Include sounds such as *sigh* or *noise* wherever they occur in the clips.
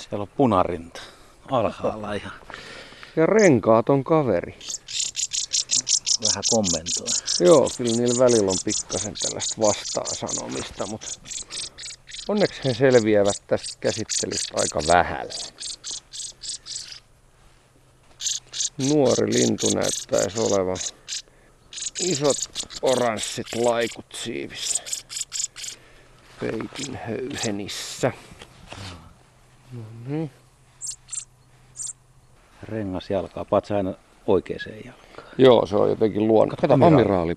Siellä on punarinta alhaalla ja Ja renkaat on kaveri. vähän kommentoi. Joo, kyllä niillä välillä on pikkasen tällaista vastaan sanomista, mutta onneksi he selviävät tästä käsittelystä aika vähällä. Nuori lintu näyttäisi olevan isot oranssit laikut siivissä. Peitin höyhenissä. No niin. Rengas jalkaa, patsa aina oikeaan jalkaan. Joo, se on jotenkin luonno. Kato, amiraali.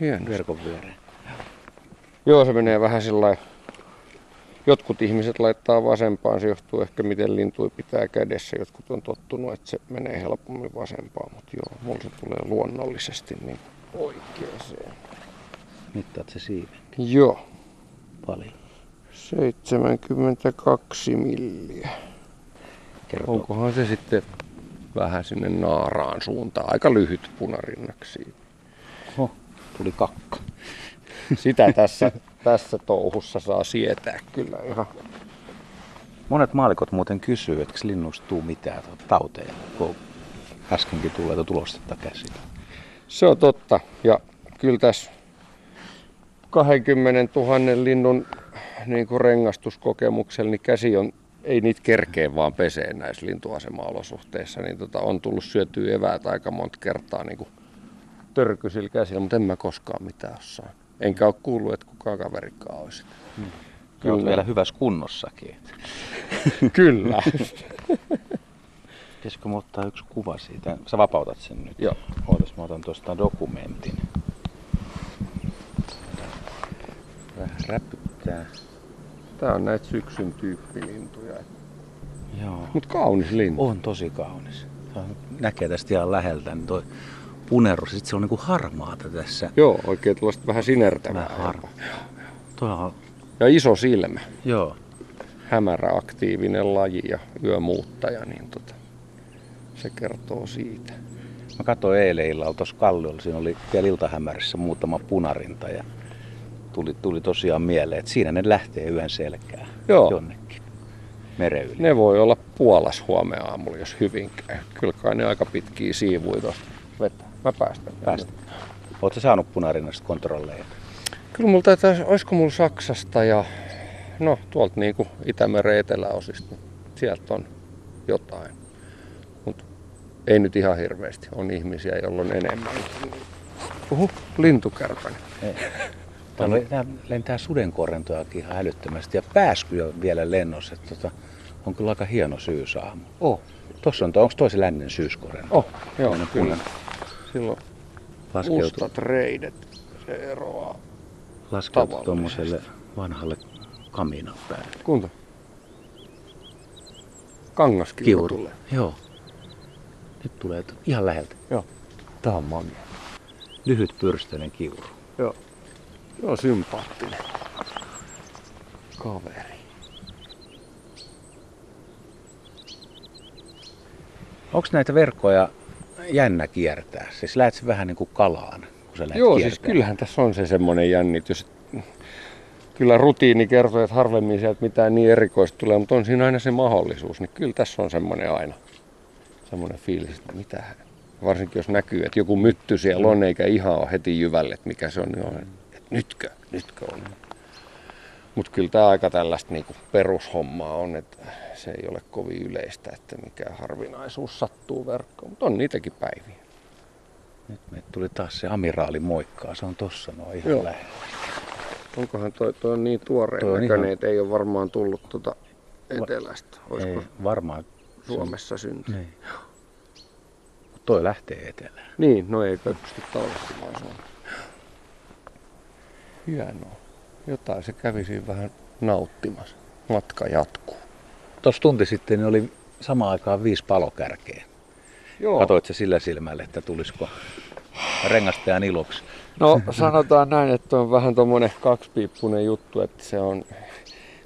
Hieno. Verkon viereen. Joo, se menee vähän sillä Jotkut ihmiset laittaa vasempaan, se johtuu ehkä miten lintui pitää kädessä. Jotkut on tottunut, että se menee helpommin vasempaan, mutta joo, mulla se tulee luonnollisesti niin oikeeseen. Mittaat se siiven. Joo, Paljon. 72 milliä. Kertoo. Onkohan se sitten vähän sinne naaraan suuntaan, aika lyhyt punarinnaksi. Oho, tuli kakka. Sitä tässä, tässä touhussa saa sietää kyllä ihan. Monet maalikot muuten kysyy, että linnuista tuu mitään tauteja, kun äskenkin tulee tulostetta käsillä. Se on totta. Ja kyllä tässä 20 000 linnun niin kuin rengastuskokemuksella, niin käsi on, ei niitä kerkeä vaan pesee näissä lintuasema-olosuhteissa, niin tota, on tullut syötyä eväät aika monta kertaa niin kuin törkysillä käsillä, mutta en mä koskaan mitään osaa. Enkä ole kuullut, että kukaan kaverikaan olisi. Hmm. Kyllä. Olet vielä hyvässä kunnossakin. Kyllä. Pitäisikö mä ottaa yksi kuva siitä? Sä vapautat sen nyt. Joo. Ootas, mä otan tuosta dokumentin. Vähän räpyttää. Tää on näitä syksyn tyyppilintuja. Joo. Mutta kaunis lintu. On tosi kaunis. Näkee tästä ihan läheltä, niin toi punerus, sit se on niinku harmaata tässä. Joo, oikein tuollaista vähän sinertävää. Vähän harmaa. Toi on, Ja iso silmä. joo. hämärä aktiivinen laji ja yömuuttaja, niin tota, se kertoo siitä. Mä katsoin eilen illalla tuossa kalliolla, siinä oli vielä iltahämärissä muutama punarinta ja tuli, tuli tosiaan mieleen, että siinä ne lähtee yön selkään Joo. jonnekin meren yli. Ne voi olla puolas huomenna aamulla, jos hyvin käy. Kyllä kai ne aika pitkiä siivuja tuosta vetää. Mä päästän. Päästä. Oletko saanut punarinnasta kontrolleja? Kyllä mulla taitaa, olisiko mulla Saksasta ja no tuolta niinku Itämeren eteläosista, niin sieltä on jotain. Mut ei nyt ihan hirveästi. On ihmisiä, joilla on enemmän. Uhu, lintukärpänen. Täällä tää lentää sudenkorentojakin ihan älyttömästi ja pääsky on vielä lennossa. että Tota, on kyllä aika hieno syysaamu. Oh, Tuossa on, onko toisen lännen syyskorento? oh joo, Toinen kyllä. Silloin Laskeutuu, mustat reidet, se eroaa. tavallisesti. tuommoiselle vanhalle kaminan päälle. Kunta. Kangaskiuru Kiuru. tulee. Joo. Nyt tulee ihan läheltä. Joo. Tää on magia. Lyhyt pyrstöinen kiuru. Joo. Joo, sympaattinen. Kaveri. Onko näitä verkkoja jännä kiertää? Siis lähet se vähän niin kuin kalaan, kun sä lähet Joo, kiertää. siis kyllähän tässä on se semmoinen jännitys. Kyllä rutiini kertoo, että harvemmin sieltä mitään niin erikoista tulee, mutta on siinä aina se mahdollisuus. Niin kyllä tässä on semmoinen aina semmoinen fiilis, että mitä varsinkin jos näkyy, että joku mytty siellä on, eikä ihan ole heti jyvälle, että mikä se on, niin on nytkö, nytkö on. Mutta kyllä tämä aika tällaista niinku perushommaa on, että se ei ole kovin yleistä, että mikä harvinaisuus sattuu verkkoon, mutta on niitäkin päiviä. Nyt me tuli taas se amiraali moikkaa. Se on tossa noin ihan Joo. lähellä. Onkohan toi, toi on niin tuoreen Toi näköinen, ihan- että ei ole varmaan tullut tuota etelästä. Olisiko Ei, varmaan. Suomessa syntynyt? Niin. Mut Toi lähtee etelään. Niin, no ei pysty talvehtimaan Suomessa. Hienoa. Jotain se kävi siinä vähän nauttimassa. Matka jatkuu. Tuossa tunti sitten niin oli samaan aikaan viisi palokärkeä. Joo. Katoit se sillä silmällä, että tulisiko rengastajan iloksi. No sanotaan näin, että on vähän tuommoinen kaksipiippunen juttu, että se on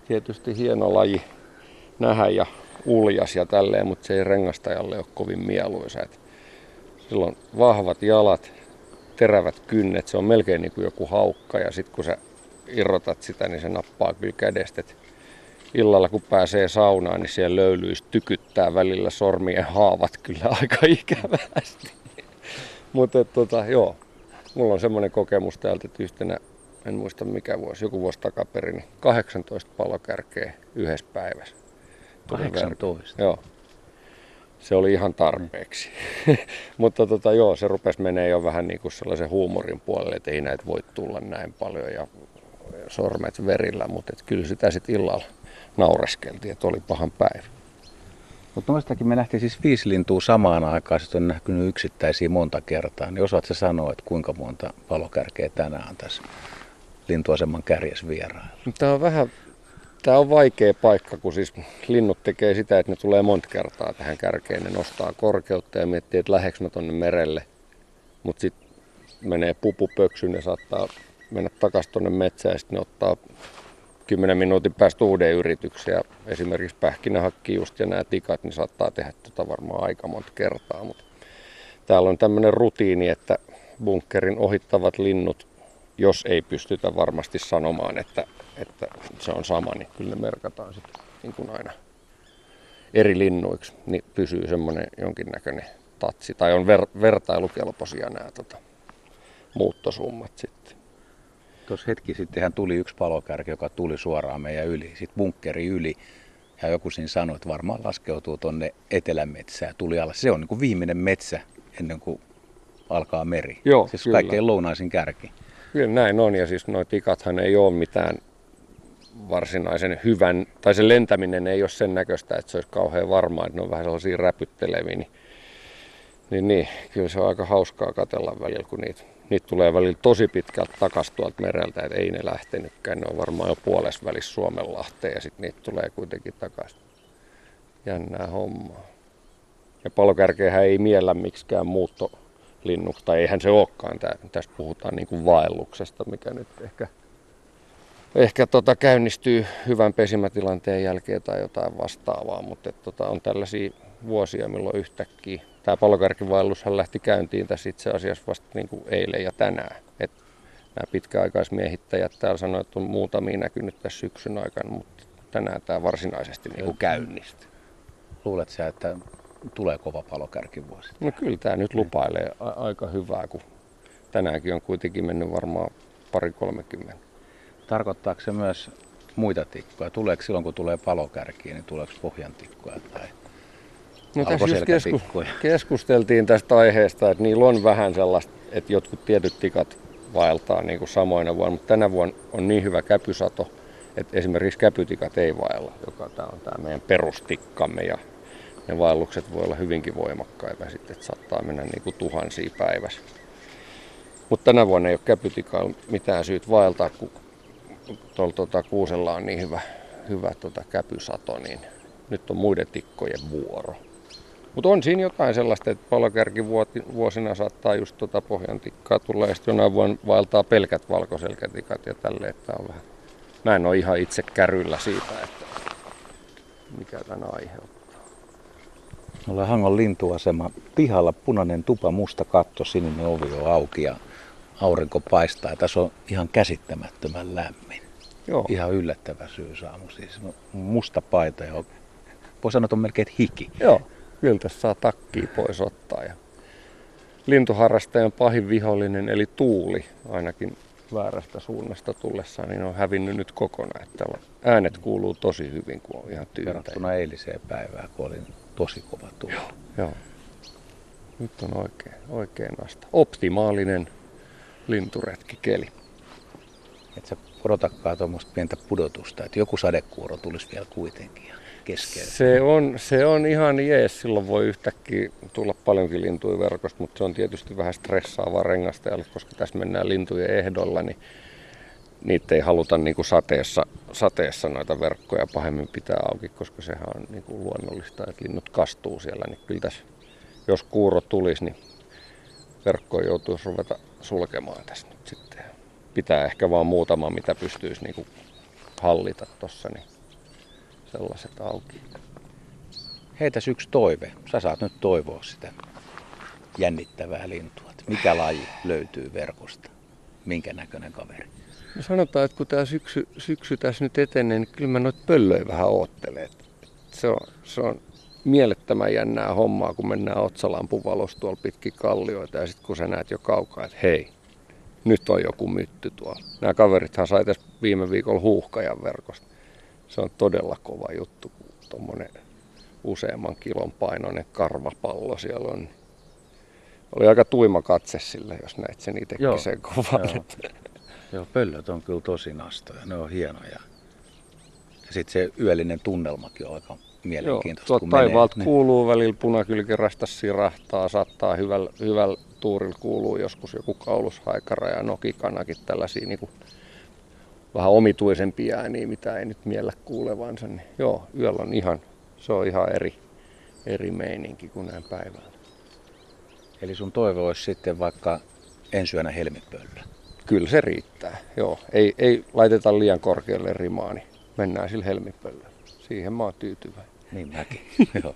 tietysti hieno laji nähdä ja uljas ja tälleen, mutta se ei rengastajalle ole kovin mieluisa. Et sillä on vahvat jalat, terävät kynnet, se on melkein niin kuin joku haukka ja sitten kun sä irrotat sitä, niin se nappaa kyllä kädestä. Et illalla kun pääsee saunaan, niin siellä löylyys tykyttää välillä sormien haavat kyllä *laughs* aika ikävästi. Mutta tota, joo, mulla on semmoinen kokemus täältä, että yhtenä, en muista mikä vuosi, joku vuosi takaperin, niin 18 palokärkeä yhdessä päivässä. 18? Joo. Se oli ihan tarpeeksi. *laughs* Mutta tota, joo, se rupesi menee jo vähän niin kuin sellaisen huumorin puolelle, että ei näitä voi tulla näin paljon ja sormet verillä, mutta kyllä sitä sitten illalla naureskeltiin, että oli pahan päivä. Mutta noistakin me nähtiin siis viisi lintua samaan aikaan, sitten on näkynyt yksittäisiä monta kertaa. Niin osaatko sanoa, että kuinka monta palokärkeä tänään on tässä lintuaseman kärjes vierailla? Tämä on vähän Tämä on vaikea paikka, kun siis linnut tekee sitä, että ne tulee monta kertaa tähän kärkeen. Ne nostaa korkeutta ja miettii, että läheks mä tonne merelle. Mutta sitten menee pupu pöksyyn ja saattaa mennä takaisin tuonne metsään ja sitten ne ottaa 10 minuutin päästä uuden yrityksen. Ja esimerkiksi pähkinähakki just ja nämä tikat, niin saattaa tehdä tota varmaan aika monta kertaa. Mutta täällä on tämmöinen rutiini, että bunkerin ohittavat linnut, jos ei pystytä varmasti sanomaan, että, että se on sama, niin kyllä ne merkataan sitten niin kuin aina eri linnuiksi, niin pysyy semmoinen jonkinnäköinen tatsi. Tai on ver- vertailukelpoisia nämä tota, muuttosummat sitten. Tuossa hetki sittenhän tuli yksi palokärki, joka tuli suoraan meidän yli, sitten bunkkeri yli. Ja joku siinä sanoi, että varmaan laskeutuu tuonne etelämetsään, tuli alas. Se on niin kuin viimeinen metsä ennen kuin alkaa meri. Joo, siis kyllä. kaikkein lounaisin kärki. Kyllä näin on, ja siis nuo tikathan ei ole mitään varsinaisen hyvän, tai se lentäminen ei ole sen näköistä, että se olisi kauhean varmaa, että ne on vähän sellaisia räpytteleviä, niin, niin, niin kyllä se on aika hauskaa katella välillä, kun niitä, niitä tulee välillä tosi pitkältä takaisin tuolta mereltä, että ei ne lähtenytkään, ne on varmaan jo puolessa välissä Suomenlahteen ja sitten niitä tulee kuitenkin takaisin. Jännää hommaa. Ja palokärkeähän ei miellä miksikään muuttolinnuksi, tai eihän se olekaan. Tää, tässä puhutaan niin kuin vaelluksesta, mikä nyt ehkä, ehkä tota käynnistyy hyvän pesimätilanteen jälkeen tai jotain vastaavaa, mutta et tota on tällaisia vuosia, milloin yhtäkkiä tämä palokärkivaellushan lähti käyntiin tässä itse asiassa vasta niin kuin eilen ja tänään. Et nämä pitkäaikaismiehittäjät täällä sanoivat, että on muutamia näkynyt tässä syksyn aikana, mutta tänään tämä varsinaisesti niin kuin käynnistyy. Luulet sä, että tulee kova palokärkivuosi? No kyllä tämä nyt lupailee a- aika hyvää, kun tänäänkin on kuitenkin mennyt varmaan pari kolmekymmentä. Tarkoittaako se myös muita tikkoja? Tuleeko silloin, kun tulee palokärkiä, niin tuleeko pohjantikkoja tai No tässä just keskusteltiin tästä aiheesta, että niillä on vähän sellaista, että jotkut tietyt tikat vaeltaa niin kuin samoina vuonna, mutta tänä vuonna on niin hyvä käpysato, että esimerkiksi käpytikat ei vaella, joka tämä on tämä meidän perustikkamme ja ne vaellukset voi olla hyvinkin voimakkaita sitten, saattaa mennä niin kuin tuhansia päivässä. Mutta tänä vuonna ei ole käpytikalla mitään syyt vaeltaa, kun tuolla tuota, kuusella on niin hyvä, hyvä tuota, käpysato, niin nyt on muiden tikkojen vuoro. Mutta on siinä jotain sellaista, että palokärkivuosina saattaa just tuota pohjantikkaa tulla ja sitten jonain vuonna vaeltaa pelkät valkoselkätikat ja tälleen, että on vähän... Mä en ole ihan itse kärryllä siitä, että mikä tämän aiheuttaa. Me ollaan Hangon lintuasema pihalla, punainen tupa, musta katto, sininen ovi on auki ja aurinko paistaa. Ja tässä on ihan käsittämättömän lämmin. Joo, Ihan yllättävä syysaamu. Siis musta paita ja voi sanoa, että on melkein hiki. Joo. kyllä tässä saa takkia pois ottaa. Ja lintuharrastajan pahin vihollinen eli tuuli, ainakin väärästä suunnasta tullessaan, niin on hävinnyt nyt kokonaan. Että äänet kuuluu tosi hyvin, kun on ihan tyyntä. Verrattuna eiliseen päivään, kun oli tosi kova tuuli. Joo. Nyt on oikein, oikein nasta. Optimaalinen linturetkikeli. Et sä odotakaan tuommoista pientä pudotusta, että joku sadekuuro tulisi vielä kuitenkin ja. Se on, se on ihan jees. Silloin voi yhtäkkiä tulla paljonkin lintuja verkosta, mutta se on tietysti vähän stressaavaa rengastajalle, koska tässä mennään lintujen ehdolla, niin niitä ei haluta niin kuin sateessa, sateessa noita verkkoja pahemmin pitää auki, koska sehän on niin kuin luonnollista, että linnut kastuu siellä. Niin kyllä tässä, jos kuuro tulisi, niin verkkoja joutuisi ruveta sulkemaan tässä nyt sitten. Pitää ehkä vaan muutama, mitä pystyisi niin kuin hallita tuossa, niin sellaiset auki. Heitäs yksi toive. Sä saat nyt toivoa sitä jännittävää lintua. Mikä laji löytyy verkosta? Minkä näköinen kaveri? No sanotaan, että kun tämä syksy, syksy tässä nyt etenee, niin kyllä mä noita pöllöjä vähän oottelee. Se on, se on mielettömän jännää hommaa, kun mennään otsalampun valossa tuolla pitkin kallioita ja sitten kun sä näet jo kaukaa, että hei, nyt on joku mytty tuolla. Nämä kaverithan sai tässä viime viikolla huuhkajan verkosta. Se on todella kova juttu, kun tuommoinen useamman kilon painoinen karvapallo siellä on. Oli aika tuima katse sille, jos näit sen itsekin sen kovan. Joo. Joo, pöllöt on kyllä tosi nastoja, ne on hienoja. Ja sitten se yöllinen tunnelmakin on aika mielenkiintoista. Joo, taivaalta menee, kuuluu niin... välillä punakylkirasta sirahtaa, saattaa hyvällä, hyvällä tuurilla kuuluu joskus joku kaulushaikara ja nokikanakin tällaisia niin kuin vähän omituisempia ääniä, mitä ei nyt miellä kuulevansa. Niin joo, yöllä on ihan, se on ihan eri, eri meininki kuin näin päivällä. Eli sun toive olisi sitten vaikka ensi yönä helmipöllä? Kyllä se riittää, joo. Ei, ei laiteta liian korkealle rimaa, niin mennään sillä helmipöllä. Siihen mä oon tyytyväinen. Niin mäkin, *laughs* joo.